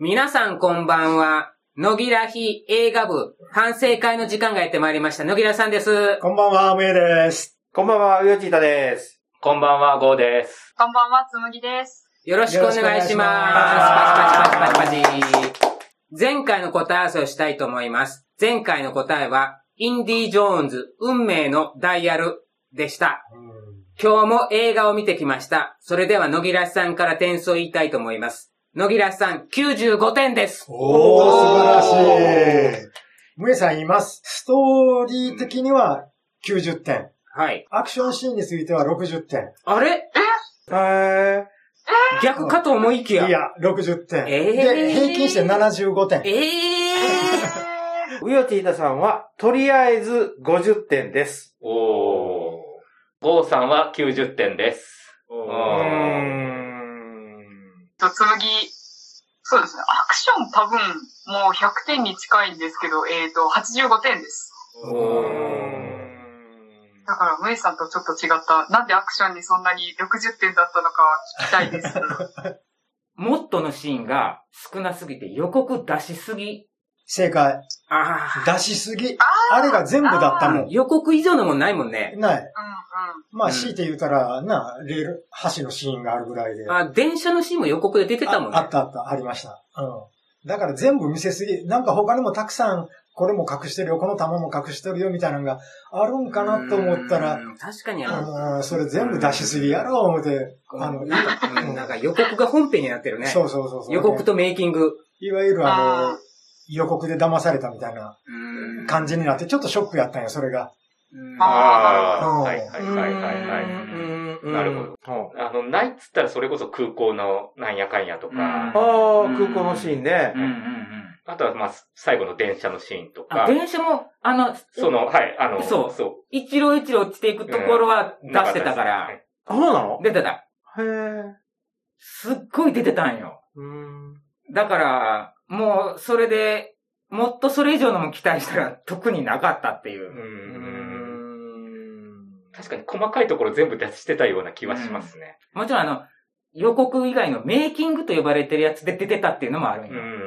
皆さんこんばんは。野木らひ映画部反省会の時間がやってまいりました。野木らさんです。こんばんは、むえです。こんばんは、うよちいたです。こんばんは、ゴーです。こんばんは、つむぎです。よろしくお願いします。パチパチパチパチパチパチ。前回の答え合わせをしたいと思います。前回の答えは、インディ・ジョーンズ、運命のダイヤルでした。今日も映画を見てきました。それでは野木らしさんから点数を言いたいと思います。野木らしさん、95点です。おー、素晴らしい。むえさん言います。ストーリー的には90点。はい。アクションシーンについては60点。あれ？へ逆かと思いきや。いや、60点。えーで、平均して75点。ええー。うよちいたさんは、とりあえず50点です。おー。ゴーさんは90点です。うーーん。と、そうですね。アクション多分、もう100点に近いんですけど、えっ、と、85点です。だから、ムエさんとちょっと違った。なんでアクションにそんなに60点だったのか聞きたいです。もっとのシーンが少なすぎて予告出しすぎ。正解。あ出しすぎ。あれが全部だったもあ。予告以上のもんないもんね。ん。ない。うんうん。まあ、うん強いて言うたら、な、レール、橋のシーンがあるぐらいで。あ、電車のシーンも予告で出てたもんね。ああったあった、ありました。うん。だから全部見せすぎ。なんか他にもたくさん、これも隠してるよ、この玉も隠してるよ、みたいなのがあるんかなと思ったら、うん。確かにあの、うん、それ全部出しすぎやろ、思って。あの、いなんか、うんなんか予告が本編になってるね。そうそうそうそう。予告とメイキング。いわゆるああの、予告で騙されたみたいなうん感じになって、ちょっとショックやったんよ、それが。うんあー。うんはいはいはいはいなるほど。あの、ないっつったらそれこそ空港のなんやかんやとうんか、ああ、空港のシーンねうん。うんうんあとはまあ、最後の電車のシーンとあ、か、電車も、あの、その、はい、あの、そうそ一路一路落ちていくところはう。出してたから、あ、そうなの？出てた。へえ。すっごい出てたんよ。うん。だから、もう、それで、もっとそれ以上のも期待したら特になかったっていうう。ん。確かに細かいところ全部出してたような気はしますね。もちろんあの、予告以外のメイキングと呼ばれてるやつで出てたっていうのもあるんうよ。ん。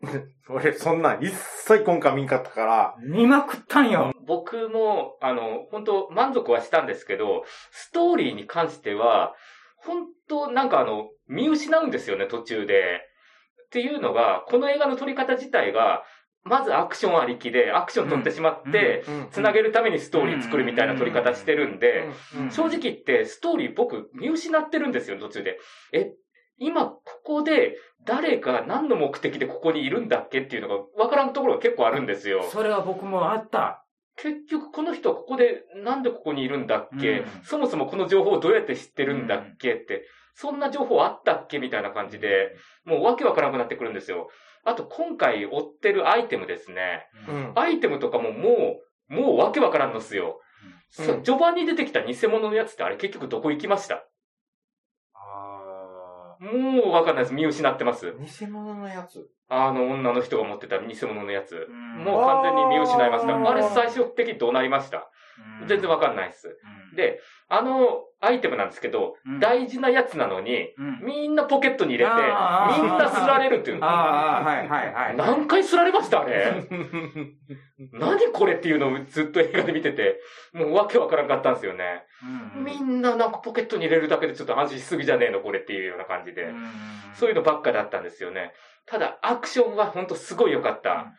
俺、そんなん一切今回見んかったから。見まくったんよ。僕も、あの、本当満足はしたんですけど、ストーリーに関しては、本当なんかあの、見失うんですよね、途中で。っていうのが、この映画の撮り方自体が、まずアクションありきで、アクション撮ってしまって、つなげるためにストーリー作るみたいな撮り方してるんで、正直言ってストーリー僕見失ってるんですよ、途中で。え、今ここで誰が何の目的でここにいるんだっけっていうのがわからんところが結構あるんですよ。それは僕もあった。結局この人はここでなんでここにいるんだっけ、うんそもそもこの情報をどうやって知ってるんだっけって、そんな情報あったっけ？みたいな感じで、もうわけわからなくなってくるんですよ。あと今回追ってるアイテムですね。うん。アイテムとかももう、もうわけわからんのっすよ。うん序盤に出てきた偽物のやつってあれ結局どこ行きました？あもうわかんないです。見失ってます。ー偽物のやつ？あの女の人が持ってた偽物のやつ。うんもう完全に見失いました。あれ最終的にどうなりました？全然わかんないです。で、あのアイテムなんですけど、うん大事なやつなのに、うんみんなポケットに入れて、みんなすられるっていうの。ああ、はいはいはい。何回すられましたあれ？何これっていうのをずっと映画で見てて、もうわけわからんかったんですよね。うんみんななんかポケットに入れるだけでちょっと安心しすぎじゃねえのこれっていうような感じで。そういうのばっかだったんですよね。ただ、アクションは本当すごい良かった。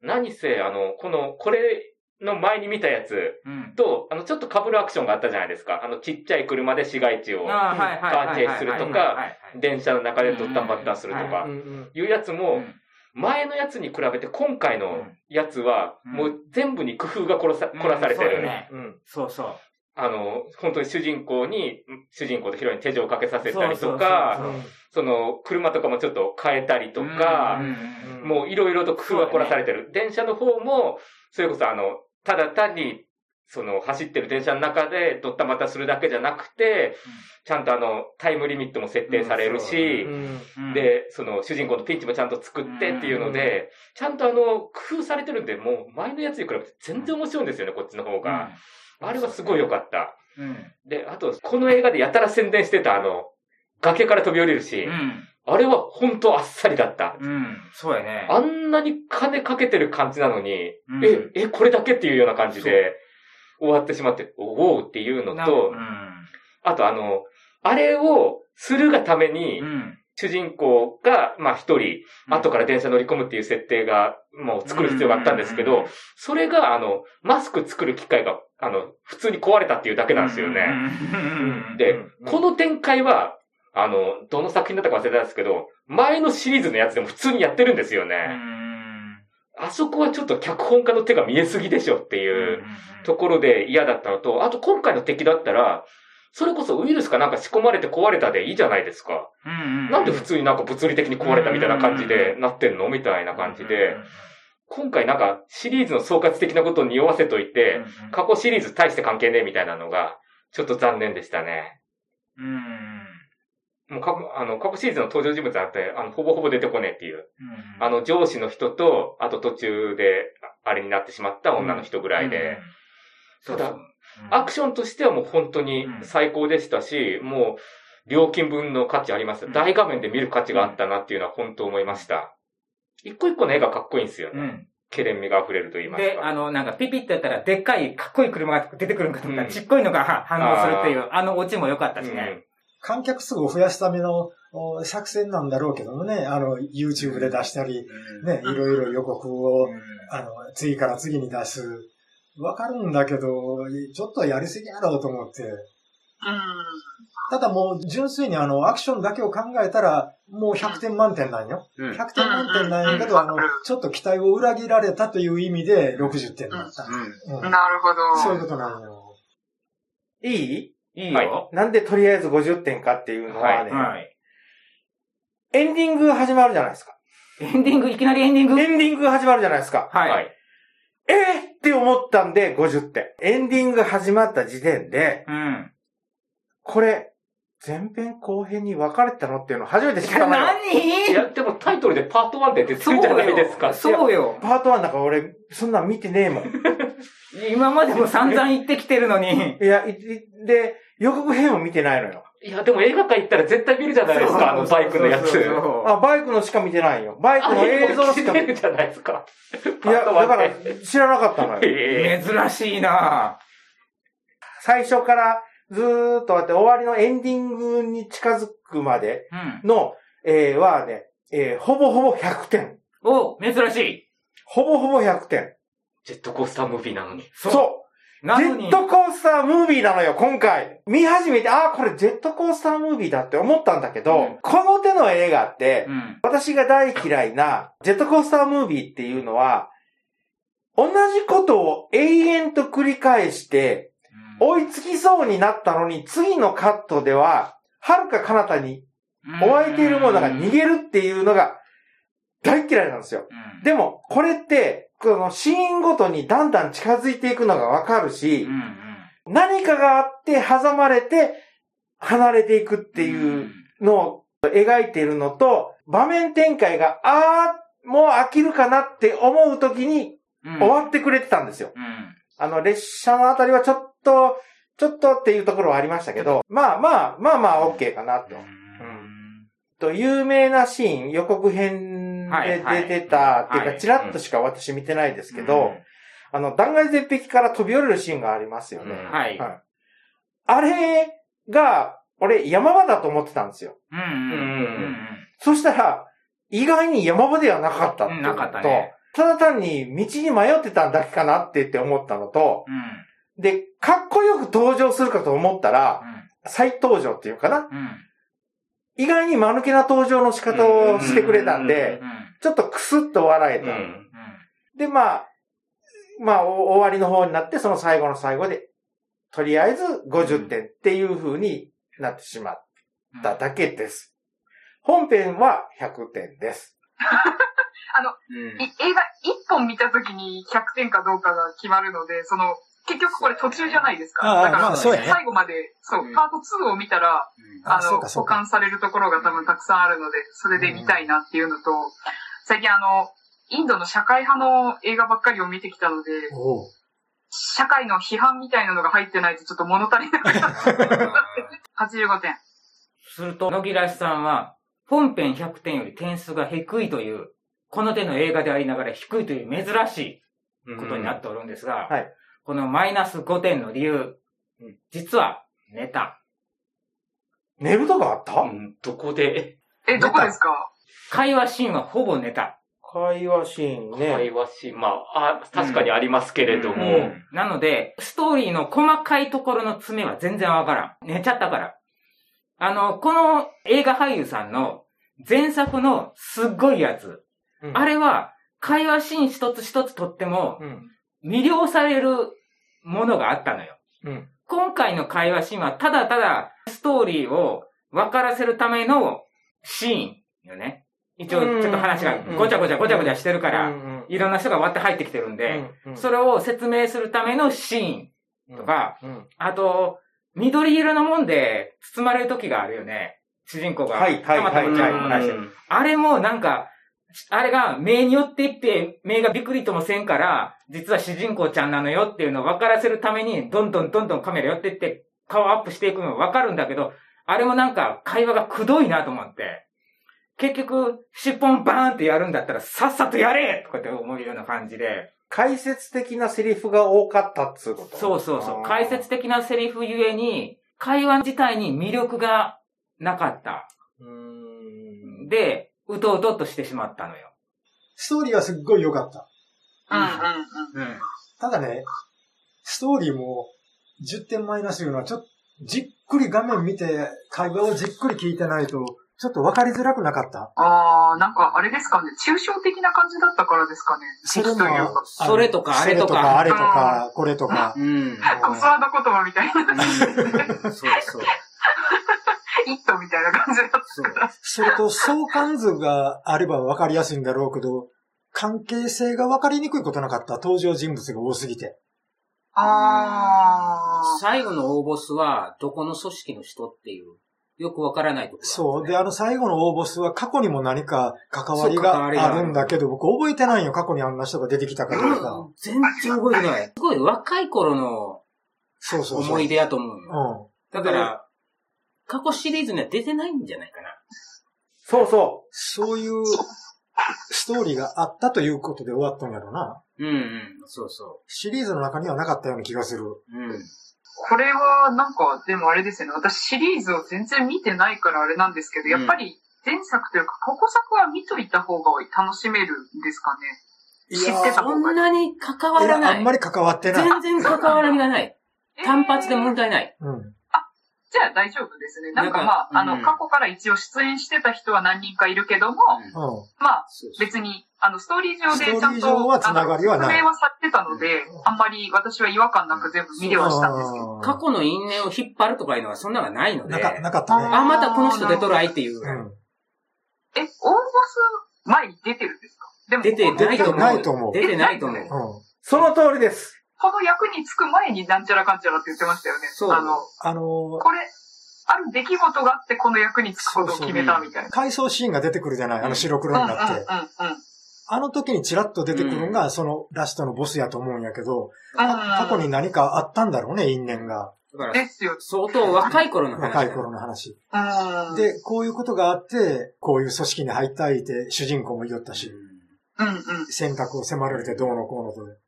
何せ、あの、この、これの前に見たやつうん。と、あの、ちょっと被るアクションがあったじゃないですか。あの、ちっちゃい車で市街地を。カーチェイスするとか電車の中でドッタンバッタンするとうんかう、んいうやつはいも、前のやつに比べて今回のやつは、うんもう全部に工夫が殺さ、うん凝らされてる。そう。そうそう。あの、本当に主人公に、主人公とヒロインに手錠をかけさせたりとかその、車とかもちょっと変えたりとか、もういろいろと工夫が凝らされてる。電車の方も、それこそあの、ただ単に、その、走ってる電車の中でドッタバタするだけじゃなくて、ちゃんとあの、タイムリミットも設定されるし、うん、で、その、主人公のピンチもちゃんと作ってっていうので、ちゃんとあの、工夫されてるんで、もう前のやつに比べて全然面白いんですよね、こっちの方が。あれはすごい良かった。うん。で、あと、この映画でやたら宣伝してたあの、崖から飛び降りるシーン。うん。あれは本当あっさりだった。うん。そうやね。あんなに金かけてる感じなのに、うんえ、え、これだけっていうような感じで終わってしまって、おおっていうのなと、あとあの、あれをするがためにう、ん。主人公が、まあ一人、後から電車乗り込むっていう設定が、もう作る必要があったんですけうんうんど、それが、あの、マスク作る機械が、あの、普通に壊れたっていうだけなんですよね。ねで、この展開は、あの、どの作品だったか忘れたんですけど、前のシリーズのやつでも普通にやってるんですよね。あそこはちょっと脚本家の手が見えすぎでしょっていうところで嫌だったのと、あと今回の敵だったら、それこそウイルスかなんか仕込まれて壊れたでいいじゃないですか。なんで普通になんか物理的に壊れたみたいな感じでなってんのみたいな感じで、今回なんかシリーズの総括的なことを匂わせといて、過去シリーズ大して関係ねえみたいなのが、ちょっと残念でしたね。もう過去、あの、過去シリーズの登場人物なんて、あの、ほぼほぼ出てこねえっていう。あの、上司の人と、あと途中で、あれになってしまった女の人ぐらいで、ただ、アクションとしてはもう本当に最高でしたし、もう、料金分の価値あります。うん大画面で見る価値があったなっていうのは本当思いました。一個一個の絵がかっこいいんですよね。うん。ケレン味が溢れると言いますで、あか。の、なんかピピってやったら、でっかいかっこいい車が出てくるんかと思ったら、うんちっこいのが反応するっていう、あのオチも良かったしね。観客数を増やすためのお作戦なんだろうけどもね、あの、YouTube で出したり、ね、いろいろ予告を、あの、次から次に出す。わかるんだけど、ちょっとやりすぎやろうと思って。うん。ただもう純粋にあの、アクションだけを考えたら、もう100点満点なんよ。うん。100点満点なんやけど、あの、ちょっと期待を裏切られたという意味で60点だった。うんなるほど。そういうことなのよ。いい？いいはいよ。なんでとりあえず50点かっていうのはね、はい。エンディングが始まるじゃないですか。エンディング、いきなりエンディング？エンディングが始まるじゃないですか。はい。はい。えー、って思ったんで50点。エンディングが始まった時点で、うん。これ、前編後編に分かれてたのっていうのを初めて知ったのよ。何？いや、でもタイトルでパート1って出てるじゃないですか。そうよ。パート1だから俺、そんなん見てねえもん。今までも散々言ってきてるのに。いや、いいで、予告編も見てないのよ。いや、でも映画館行ったら絶対見るじゃないですか、あのバイクのやつ。そうそうそうあ、バイクのしか見てないよ。バイクの映像しか見て見るじゃないですか。いや、だから知らなかったのよ。ええ珍しいな最初からずーっとあって終わりのエンディングに近づくまでうん。の、えー、はね、えー、ほぼほぼ100点。お、珍しい。ほぼほぼ100点。ジェットコースタームービーなのに。そう。なのにジェッ、トコースタームービーなのよ、今回。見始めて、あーこれジェットコースタームービーだって思ったんだけど、うんこの手の映画って、うん。私が大嫌いなジェットコースタームービーっていうのは、同じことを永遠と繰り返して、追いつきそうになったのに、次のカットでは、遥か彼方に追われているものが逃げるっていうのが大嫌いなんですよ。うん。でも、これって、このシーンごとにだんだん近づいていくのがわかるしう、ん何かがあって挟まれて離れていくっていうのを描いているのと、場面展開が、あー、もう飽きるかなって思う時にうん。終わってくれてたんですよ。うん。あの、列車のあたりはちょっと、ちょっとっていうところはありましたけど、まあまあ、まあまあ、OK かなと。と、有名なシーン、予告編で出てた、っていうか、チラッとしか私見てないですけど、あの、断崖絶壁から飛び降りるシーンがありますよね。うんはい。はいあれが、俺、山場だと思ってたんですよ。うんうんそしたら、意外に山場ではなかったってなかったねただ単に道に迷ってただけかなって言って思ったのと。で、かっこよく登場するかと思ったら、再登場っていうかな？意外に間抜けな登場の仕方をしてくれたんで、うん。ちょっとクスッと笑えた。うんで、まあ、まあ、お終わりの方になって、その最後の最後で、とりあえず50点っていう風になってしまっただけです。本編は100点です。うんい映画一本見たときに100点かどうかが決まるので、その、結局これ途中じゃないですか。ああだから、最後まで、そう、うんパート2を見たら、あの、保。管されるところが多分たくさんあるので、それで見たいなっていうのと、最近あの、インドの社会派の映画ばっかりを見てきたので、社会の批判みたいなのが入ってないとちょっと物足りなくなって85点。すると、野木らしさんは、本編100点より点数が低いという、この手の映画でありながら低いという珍しいことになっておるんですが、はい。このマイナス5点の理由、実はネタ。寝るとかあった、うん、どこで、え、どこですか？会話シーンはほぼネタ。会話シーンね。会話し、まあ、あ、確かにありますけれども、うんなので、ストーリーの細かいところの詰めは全然わからん。寝ちゃったから。あの、この映画俳優さんの前作のすっごいやつ。うんあれは、会話シーン一つ一つとっても、うん。魅了されるものがあったのよ。うん。今回の会話シーンは、ただただ、ストーリーを分からせるためのシーンよね。一応、ちょっと話がごちゃごちゃごちゃごちゃしてるから、うん。いろんな人が割って入ってきてるんで、うん。それを説明するためのシーンとか、うん。あと、緑色のもんで包まれる時があるよね。主人公が。はいはいたまたまチャイムを出して。るあれもなんか、あれが目によっていって、目がびくりともせんから、実は主人公ちゃんなのよっていうのを分からせるために、どんどんどんどんカメラ寄っていって、顔アップしていくの分かるんだけど、あれもなんか会話がくどいなと思って。結局、尻尾バーンってやるんだったら、さっさとやれとかって思うような感じで。解説的なセリフが多かったっつうこと？そうそうそう。解説的なセリフゆえに、会話自体に魅力がなかった。うーん。で、うとうとっとしてしまったのよ。ストーリーはすっごい良かった。うんうんうん。うん。ただね、ストーリーも10点マイナスいうのはちょっとじっくり画面見て会話をじっくり聞いてないとちょっと分かりづらくなかった？あー、なんかあれですかね。抽象的な感じだったからですかね。それというか。それとかあれとかあれとか、これとか。うん。コスワード言葉みたいな。そうそう。イットみたいな感じだった。そう。それと相関図があれば分かりやすいんだろうけど、関係性が分かりにくいことなかった？登場人物が多すぎて。あー。最後の大ボスは、どこの組織の人っていう、よくわからないところ、そう。で、あの最後の大ボスは過去にも何か関わりががあるんだけど、僕覚えてないよ。過去にあんな人が出てきたかどうか。全然覚えてない。すごい若い頃のそうそうそう。思い出やと思うよ。うん。だから、過去シリーズには出てないんじゃないかな。そうそそういうストーリーがあったということで終わったんやろな。うんうん。そうそシリーズの中にはなかったような気がする。う。うん。これはなんか、でもあれですよね。私シリーズを全然見てないからあれなんですけど、やっぱり前作というか過去作は見といた方が楽しめるんですかね。い知ってたそんなに関わらない。あんまり関わってない。全然関わらがない。単発で問題。題ない。うん。じゃあ大丈夫ですね。なんかまあ、あの、過去から一応出演してた人は何人かいるけども、うん。まあ、別に、あの、ストーリー上でちゃんと、あの説明はされてたので、あんまり私は違和感なく全部見てはしたんですけど。過去の因縁を引っ張るとかいうのはそんなのがないので。なか、なかったね。あ、またこの人出とるあいっていう。うん。え、大ボス前に出てるんですか？でも、出てないと思う。ないと思う出てないと思。う。その通りです。この役に就く前になんちゃらかんちゃらって言ってましたよね。そうあの、あのーこれ、ある出来事があってこの役に就くことを決めたみたいな。回想シーンが出てくるじゃない？あの白黒になって。うんうんうんうん。あの時にチラッと出てくるのが、そのラストのボスやと思うんやけど、過去に何かあったんだろうね、因縁が。ですよ。相当若い頃の話。若い頃の話。うん。、で、こういうことがあって、こういう組織に入ったいて、主人公も言いよったし、うんうん。選択を迫られてどうのこうのとで。うん。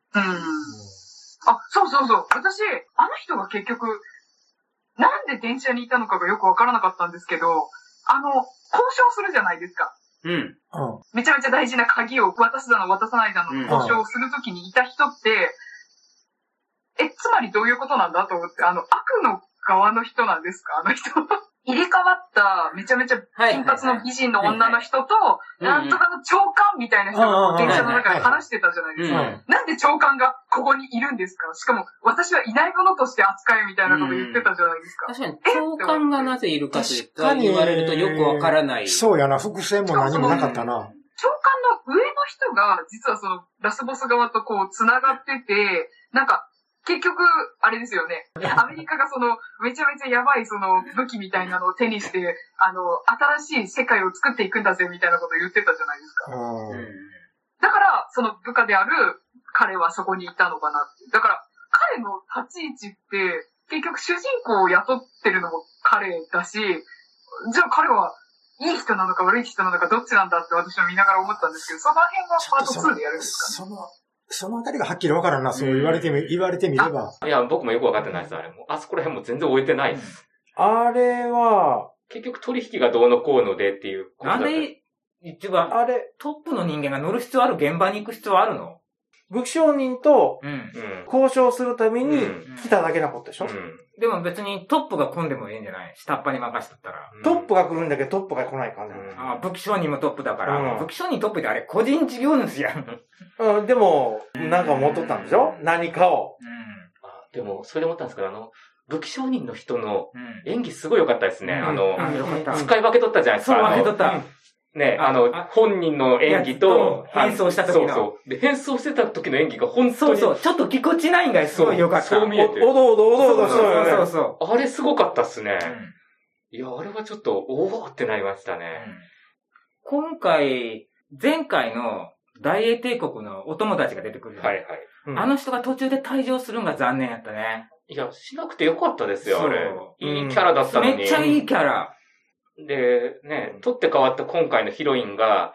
あ、そうそうそう。私、あの人が結局、なんで電車にいたのかがよくわからなかったんですけど、あの、交渉するじゃないですか。うん。うん。めちゃめちゃ大事な鍵を渡すだの渡さないだのうん交渉をするときにいた人って、え、つまりどういうことなんだと思って、あの、悪の側の人なんですかあの人。入れ替わった、めちゃめちゃはい。金髪の美人の女の人と、はいはいなんとかの長官みたいな人がこう電車の中で話してたじゃないですか。うんなんで長官がここにいるんですか？しかも、私はいないものとして扱えみたいなこと言ってたじゃないですか。確かに、長官がなぜいるかとからに言われるとよくわからない。そうやな、伏線も何もなかったな。長官の上の人が、実はその、ラスボス側とこう、繋がってて、なんか、結局、あれですよね。アメリカがその、めちゃめちゃやばいその武器みたいなのを手にして、あの、新しい世界を作っていくんだぜみたいなこと言ってたじゃないですか。だから、その部下である彼はそこにいたのかなって。だから、彼の立ち位置って、結局主人公を雇ってるのも彼だし、じゃあ彼はいい人なのか悪い人なのかどっちなんだって私は見ながら思ったんですけど、その辺はパート2でやるんですかねその、あたりがはっきりわからんな、そう言われてみ、言われてみれば。いや、僕もよくわかってないです、あれも。あそこら辺も全然終えてないです。あれは、結局取引がどうのこうのでっていうことだったあれ、一番、あれ、トップの人間が乗る必要ある現場に行く必要あるの？武器商人とうん。うん。交渉するためにうん来ただけなことでしょ、うんでも別にトップが組んでもいいんじゃない？下っ端に任しとったら。トップが来るんだけどトップが来ないからね。ああ、武器商人もトップだから。うん武器商人トップであれ、個人事業主やん。うん。うん、でも、なんか持っとったんでしょ？何かを。あでも、それで思ったんですけど、あの、武器商人の人のうん。演技すごい良かったですね。うんあの、あよかった使い分け取ったじゃないですそう、か。あの分けとった。ね、ああのあ、本人の演技と、変装した時のそうそう。で、変装してた時の演技が本当に、そうそう、ちょっとぎこちないんがすごい良かった。そう見えておおどおどおどおど。そうそうそあれすごかったっすね。う。いや、あれはちょっと、おおってなりましたね。今回、前回の大英帝国のお友達が出てくるはいはい。うんあの人が途中で退場するのが残念やったね。いや、しなくてよかったですよ、あれそ。いいキャラだったのに。めっちゃいいキャラ。で、ね、取って変わった今回のヒロインが、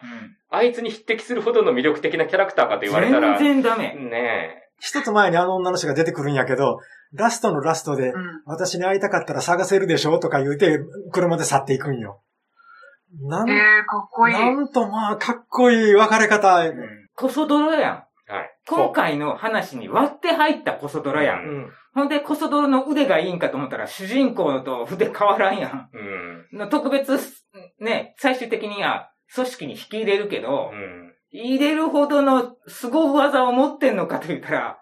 あいつに匹敵するほどの魅力的なキャラクターかと言われたら、全然ダメ。ね一つ前にあの女の人が出てくるんやけど、ラストのラストで、うん。私に会いたかったら探せるでしょとか言うて、車で去っていくんよ。なん、えー、かっこいい。なんとまあ、かっこいい別れ方。コソ泥やん。はい。今回の話に割って入ったコソ泥や。うんうん。ほんで、コソ泥の腕がいいんかと思ったら、主人公と筆変わらんやん。うん。の特別、ね、最終的には組織に引き入れるけど、うん。入れるほどの凄技を持ってんのかと言ったら、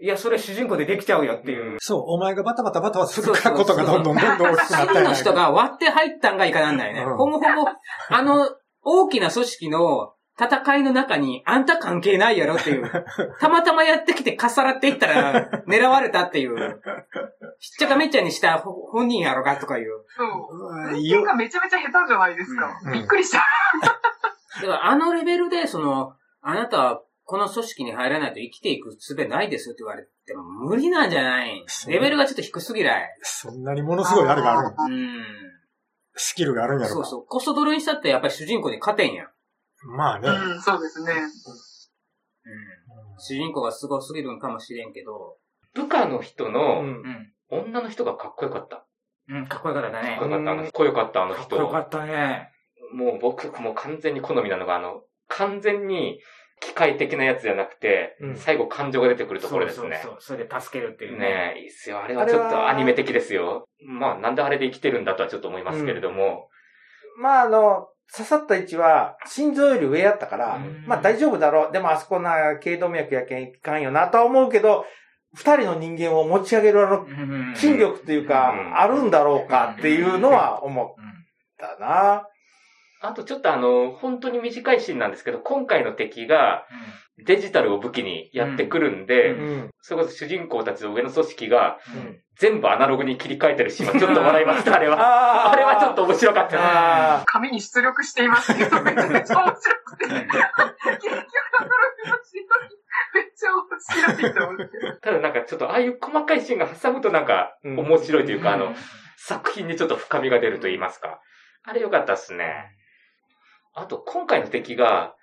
いや、それ主人公でできちゃうよっていう。そう、お前がバタバタバタバタするそうそうことがどんどんどんどん大きくなった真の人が割って入ったんがいかなんないね。うんほぼほぼ、あの、大きな組織の戦いの中に、あんた関係ないやろっていう。たまたまやってきてかっさらっていったら、狙われたっていう。しっちゃかめっちゃにしたほ本人やろがとかいう。そう。うん運転がめちゃめちゃ下手じゃないですか。うんびっくりした。だからあのレベルで、その、あなたはこの組織に入らないと生きていく術ないですって言われても無理なんじゃないレベルがちょっと低すぎない。そんなにものすごいあれがあるんうん。スキルがあるんやろか。そうそう。コストドルにしたってやっぱり主人公に勝てんやん。まあね。うん、そうですね。主人公がすごすぎるんかもしれんけど、部下の人うのん。女の人がかっこよかった。うん、かっこよかったねかっこ。よかった。あのかっこよかった、あの人かっこ。よかったね。もう僕、もう完全に好みなのが、あの、完全に機械的なやつじゃなくて、うん最後感情が出てくるところですね。そうそうそう。それで助けるっていうね。ねえ、いいっすよ。あれはちょっとアニメ的ですよ。まあ、なんであれで生きてるんだとはちょっと思いますけれども。まあ、あの、刺さった位置は、心臓より上やったから、うんまあ大丈夫だろう。でもあそこな、頸動脈やけんいかんよなとは思うけど、二人の人間を持ち上げるあの、うん筋力っていうか、うんあるんだろうかっていうのは思ったな。あとちょっとあの、本当に短いシーンなんですけど、今回の敵がデジタルを武器にやってくるんで、うんうん。それこそ主人公たちの上の組織がうん全部アナログに切り替えてるシーンはちょっと笑いました、あれは。あれはちょっと面白かった紙に出力していますけど、めちゃめちゃ面白くて。結局、アナログのシーンめっちゃ面白いと思って。ただなんかちょっとああいう細かいシーンが挟むとなんかうん面白いというか、あのうん、作品にちょっと深みが出ると言いますか。あれ良かったっすね。あと、今回の敵が、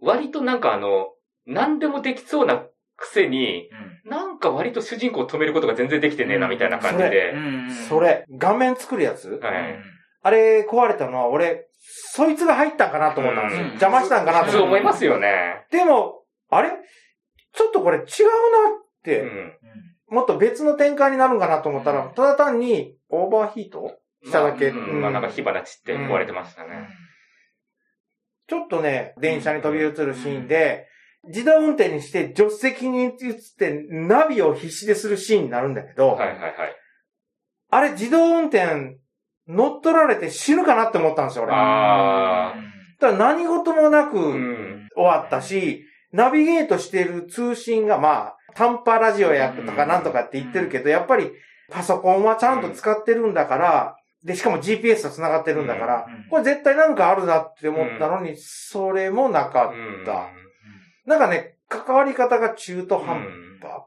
割となんかあの、何でもできそうなくせに、なんか割と主人公を止めることが全然できてねえな、みたいな感じで。うんそ。れ、画面作るやつ？はい。あれ壊れたのは俺、そいつが入ったんかなと思ったんですよ。うん邪魔したんかなとそう思っ思いますよね。て。でも、あれ？ちょっとこれ違うなっうて、ん。もっと別の展開になるんかなと思ったら、うんただ単にオーバーヒートしただけ。まあうんまあなんか火花散って壊れてましたね。ちょっとね、電車に飛び移るシーンで、自動運転にして助手席に移ってナビを必死でするシーンになるんだけど、はいはいはい。あれ自動運転乗っ取られて死ぬかなって思ったんですよ、俺。あただ何事もなくう終ん。わったし、ナビゲートしている通信がまあ、短波ラジオやとかなんとかって言ってるけど、やっぱりパソコンはちゃんと使ってるんだから、で、しかも GPS と繋がってるんだから、うんこれ絶対なんかあるなって思ったのに、それもなかった。なんかね、関わり方が中途半端。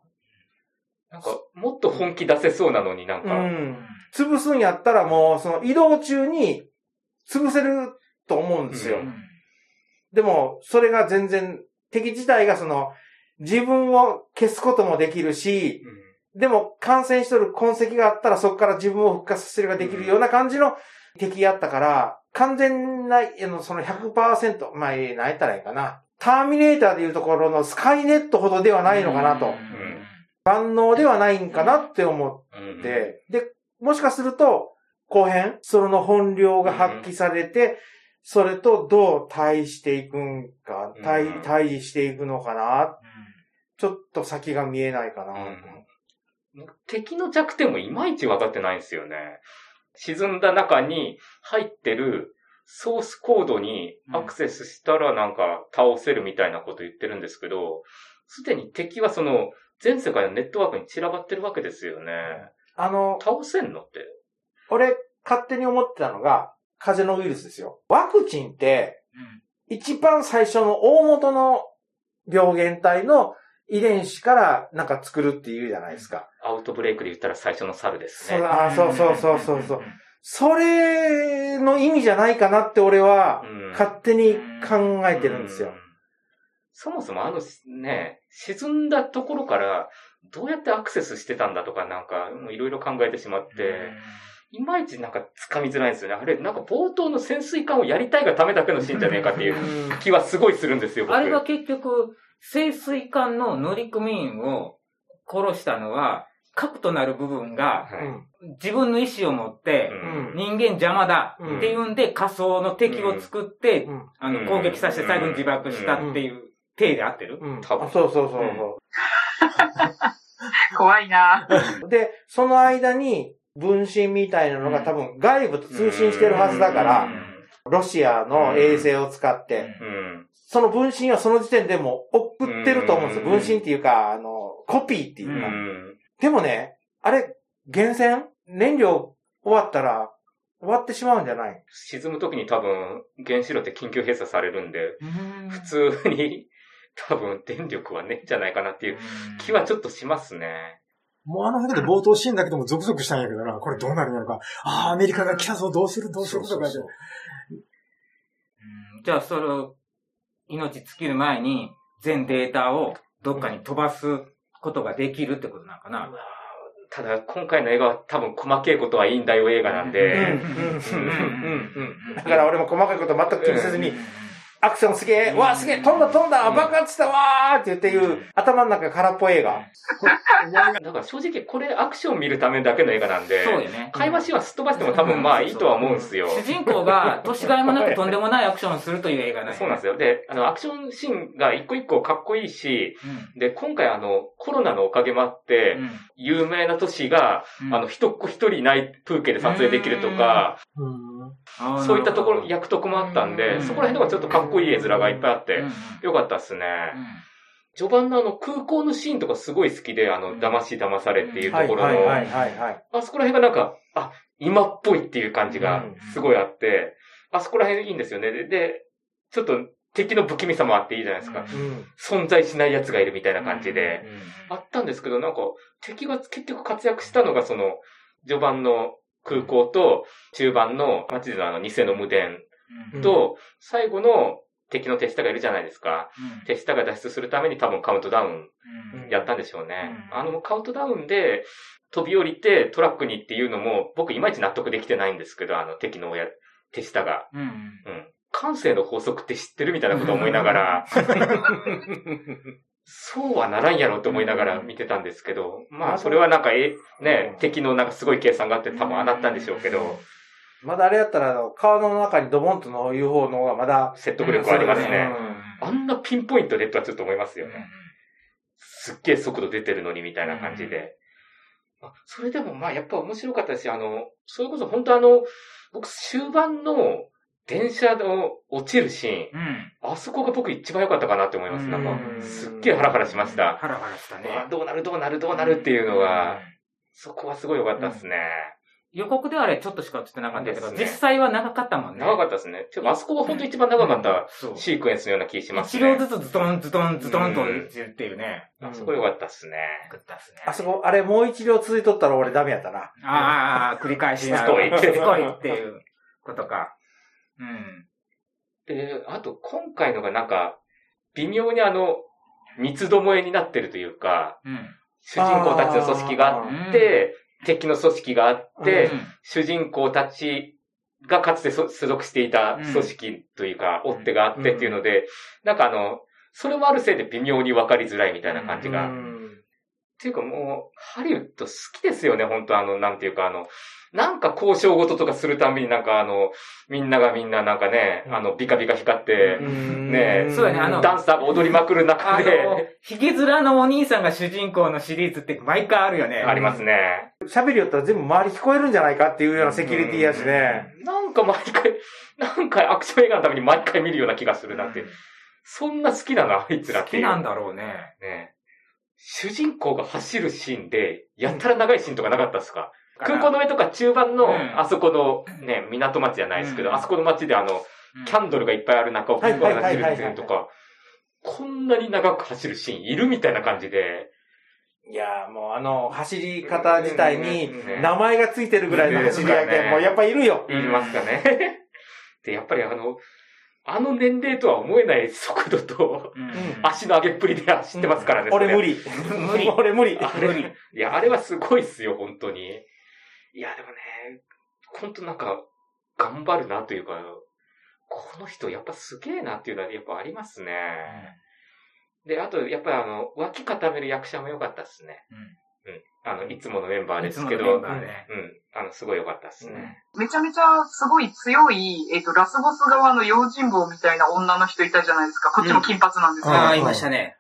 なんか、もっと本気出せそうなのになんうか、ん。潰すんやったらもう、その移動中に、潰せると思うんですよ。うんでも、それが全然、敵自体がその、自分を消すこともできるし、でも感染しとる痕跡があったらそこから自分を復活させるができるような感じの敵やったから、完全な、その100%、まあ、えー何やったらいいかな。ターミネーターでいうところのスカイネットほどではないのかなと。万能ではないんかなって思うんって、で、もしかすると、後編、その本領が発揮されて、それとどう対していくんか、対うん対峙していくのかな。ちょっと先が見えないかな。うん敵の弱点もいまいち分かってないんですよね。沈んだ中に入ってるソースコードにアクセスしたらなんか倒せるみたいなこと言ってるんですけど、すでに敵はその全世界のネットワークに散らばってるわけですよね。あの、倒せんのって。俺、勝手に思ってたのが、風邪のウイルスですよ。ワクチンって、一番最初の大元の病原体の遺伝子からなんか作るっていうじゃないですか。アウトブレイクで言ったら最初の猿ですね。あそうそうそうそうそう。それの意味じゃないかなって俺はうん勝手に考えてるんですようん。そもそもあのね、沈んだところからどうやってアクセスしてたんだとかなんかいろいろ考えてしまって、いまいちなんか掴みづらいんですよね。あれ、なんか冒頭の潜水艦をやりたいがためだけのシーンじゃねえかっていう気はすごいするんですよ、僕。あれは結局、潜水艦の乗組員を殺したのは、核となる部分がはい。自分の意思を持って、うん。人間邪魔だうん。っていうんで仮想の敵を作って、うん。あのうん。攻撃させて最後に自爆したっていう体で合ってる、うん。多分。あそうそうそうそ怖いな。う。で、その間に分身みたいなのが多分外部と通信してるはずだから、ロシアの衛星を使って、うん。その分身はその時点でもう送ってると思うんですよ。うん。分身っていうか、あの、コピーっていううか。ん。でもね、あれ、源泉燃料終わったら終わってしまうんじゃない？沈む時に多分原子炉って緊急閉鎖されるんで、普通に多分電力はねえんじゃないかなっていう。気はちょっとしますね。もうあの辺で冒頭シーンだけでもゾクゾクしたんやけどな、これどうなるんやろか。ああ、アメリカが来たぞ、どうする？どうする？とか言って。そうそうう。ん。じゃあそれを命尽きる前に全データをどっかに飛ばすことができるってことなのかな、ただ今回の映画は多分細けいことはいいんだよ映画なんで、だから俺も細かいこと全く気にせずに、アクションすげえ、わあすげえ、飛んだ飛んだ、爆発したわーって言っていう、頭の中空っぽ映画。だから正直これアクション見るためだけの映画なんで、そうよね。会話シーンはすっ飛ばしても多分まあいいとは思うんですよ。主人公が年がいもなくとんでもないアクションをするという映画なんそうなんですよ。で、あの、アクションシーンが一個一個かっこいいし、うん。で、今回あの、コロナのおかげもあって、有名な都市が、うん。あの、一っ子一人いない風景で撮影できるとか、うんそういったところ、役得もあったんうで、ん。そこら辺とかちょっとかっこいい絵面がいっぱいあってよかったっすね。序盤のあの、空港のシーンとかすごい好きで、あの、騙し騙されっていうところの。あそこら辺がなんか、あ、今っぽいっていう感じがうん。すごいあって、あそこら辺いいんですよね。で、でちょっと敵の不気味さもあっていいじゃないですか。うん。存在しない奴がいるみたいな感じで、うん。あったんですけど、なんか、敵が結局活躍したのが、その、序盤の空港と、中盤の街でのあの、偽の無電うんと、最後の敵の手下がいるじゃないですか。うん手下が脱出するために多分カウントダウンうんやったんでしょうね。うんあの、カウントダウンで飛び降りてトラックにっていうのも、僕いまいち納得できてないんですけど、あの、敵の親、手下が。うんうん。感性の法則って知ってるみたいなことを思いながら、そうはならんやろと思いながら見てたんですけど、まあ、それはなんか、え、ね、敵のなんかすごい計算があって多分ああなったんでしょうけど、まだあれやったら、川の中にドボンとのいう方の方がまだ、説得力ありますうん。ね。あんなピンポイントでとはちょっと思いますよね。すっげえ速度出てるのにみたいな感じで。あそれでもまあやっぱ面白かったし、あの、それこそ本当あの、僕終盤の電車の落ちるシーン、うん。あそこが僕一番良かったかなって思います。なんかう、んすっげえハラハラしました。ハラハラしたあね。どうなるどうなるどうなるっていうのが、そこはすごい良かったですね。予告ではあれちょっとしか映ってなかったけど、ですね実際は長かったもんね。長かったですね。てかあそこが本当一番長かった。シークエンスのような気します一ね。両ずつズドンズドンズドンと落ちるっていうね。あそこ良かったですね。よかったっすね。あそこ、あれもう一両続いとったら俺ダメやったな。ああ、繰り返しな。しつこいしつこいっていうことか。うん。で、あと今回のがなんか、微妙にあの、三つどもえになってるというか、うん。主人公たちの組織があって、敵の組織があって、うん主人公たちがかつてそ所属していた組織というか、追っ手があってっていうので、なんかあの、それもあるせいで微妙に分かりづらいみたいな感じが。っていうかもう、ハリウッド好きですよね、本当あの、なんていうかあの、なんか交渉事とかするたびになんかあの、みんながみんななんかね、あの、ビカビカ光って、ねえそうだねあのダンサーが踊りまくる中で、、ヒゲ面のお兄さんが主人公のシリーズって毎回あるよね。ありますね。喋りよったら全部周り聞こえるんじゃないかっていうようなセキュリティやしね。なんか毎回、なんかアクション映画のために毎回見るような気がするなって。そんな好きなの、あいつらって。好きなんだろうね。ね。主人公が走るシーンで、やったら長いシーンとかなかったですか？空港の上とか中盤の、うんあそこの、ね、港町じゃないですけど、うんあそこの町であの、キャンドルがいっぱいある中を空港が走るっていうのとはか、こんなに長く走るシーンいるみたいな感じで、いやーもうあの、走り方自体にうん名前がついてるぐらいの走りやけん、もうやっぱいるよ。いりますかね。で、やっぱりあの、あの年齢とは思えない速度と、うん足の上げっぷりで走ってますからね。俺無。理。無理 俺無理。あれ、いや、あれはすごいっすよ、本当に。いや、でもね、本当なんか、頑張るなというか、この人やっぱすげえなっていうのはやっぱありますね。で、あと、やっぱりあの、脇固める役者も良かったっすね。うん。あの、いつものメンバーですけど、うん。あの、すごい良かったっすね。めちゃめちゃすごい強い、えっ、と、ラスボス側の用心棒みたいな女の人いたじゃないですか。こっちも金髪なんですけど。ああ、うんいましたね。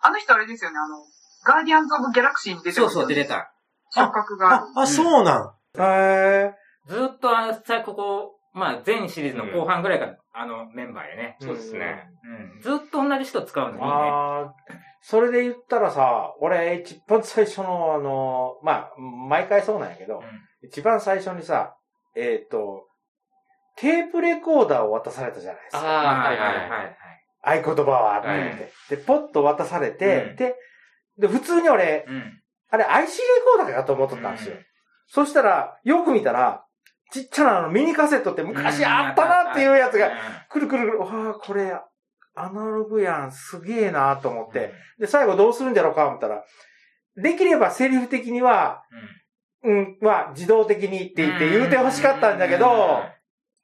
あの人あれですよね、あの、ガーディアンズ・オブ・ギャラクシーに出てますよねそうそう、出てた。触覚がある。あ、あ、そうなん。へずっとあの、最ここ、まあ、全シリーズの後半ぐらいから、あの、メンバーやね。そうですね。うん。ずっと同じ人使うのいいね。ああ、それで言ったらさ、俺一番最初のあの、まあ、毎回そうなんやけど、一番最初にさ、えっ、と、テープレコーダーを渡されたじゃないですか。ああ、はいはいははいい。合言葉はって言って、で、ポッと渡されて、うんで、で、普通に俺、うん。あれ IC レコーダーかと思っとったんですよ。うん。そしたら、よく見たら、ちっちゃなあのミニカセットって昔あったなっていうやつが、くるくるくる、わあ、これ、アナログやん、すげえなと思って、で、最後どうするんじゃろうか思ったら、できればセリフ的には、うん、まあ、自動的にって言って言うて欲しかったんだけど、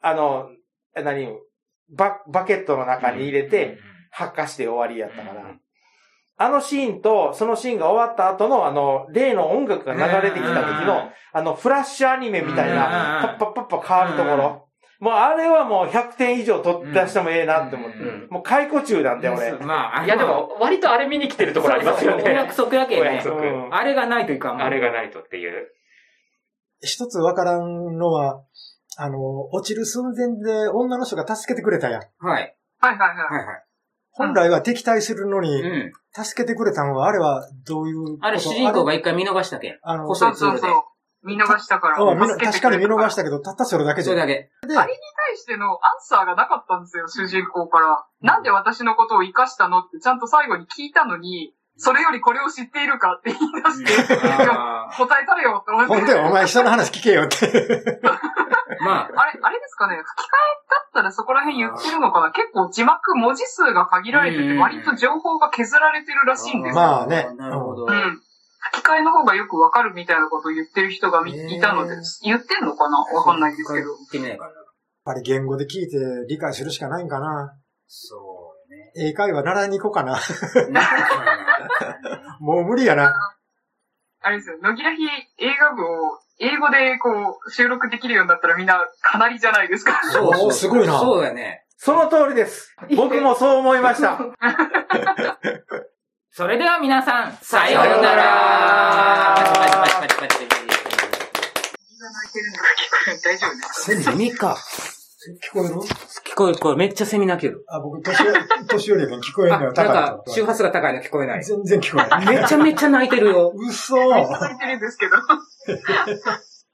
あの、何、バ、バケットの中に入れて、、発火して終わりやったから、うんあのシーンと、そのシーンが終わった後の、あの、例の音楽が流れてきた時の、あの、フラッシュアニメみたいな、パッパッパッパ変わるところ。もうあれはもう100点以上取って出してもええなって思って。うんもう解雇中なんで俺。うんまあ、いや、でも、割とあれ見に来てるところありますよね。お約束やけんね。お約束うんあれがないといかんあれがないとっていう。一つわからんのは、あの、落ちる寸前で女の人が助けてくれたやん。はい。はいはいはい。はいはい。本来は敵対するのに、うん。助けてくれたのは、あれはどういうこと？あれ主人公が一回見逃したけ？ん。あの、細いツールでそうそうそう。見逃したから。確かに見逃したけど、たったそれだけじゃん。それだけ。で、あれに対してのアンサーがなかったんですよ、主人公から。なんで私のことを生かしたのってちゃんと最後に聞いたのに、それよりこれを知っているかって言い出して、答えたれよって思って。ほんで、お前人の話聞けよって。ーまあ、あれ、あれですかね吹き替えだったらそこら辺言ってるのかな？結構字幕文字数が限られててうん割と情報が削られてるらしいんですよ。まあねなるほど。うん。吹き替えの方がよくわかるみたいなことを言ってる人がいたので、言ってんのかな？わかんないですけど。言ってみないかな。やっぱり言語で聞いて理解するしかないんかな。そうね。英会話習いに行こうかな。もう無理やな。あれですよ、野木らひ映画部を英語でこう収録できるようになったらみんなかなりじゃないですか。そうそうすごいなそうだね。その通りです。僕もそう思いました。それでは皆さん、さようなららパチパチパチパチパチみんな泣いてるのが聞こえる大丈夫ですかセミか。聞こえる？聞こえる、聞こえる。めっちゃセミ鳴ける。あ、僕、年寄り、年寄りやけん聞こえんあ、のよ、なんか周波数が高いの聞こえない。全然聞こえない。めちゃめちゃ鳴いてるよ。嘘めっちゃ泣いてるんですけど。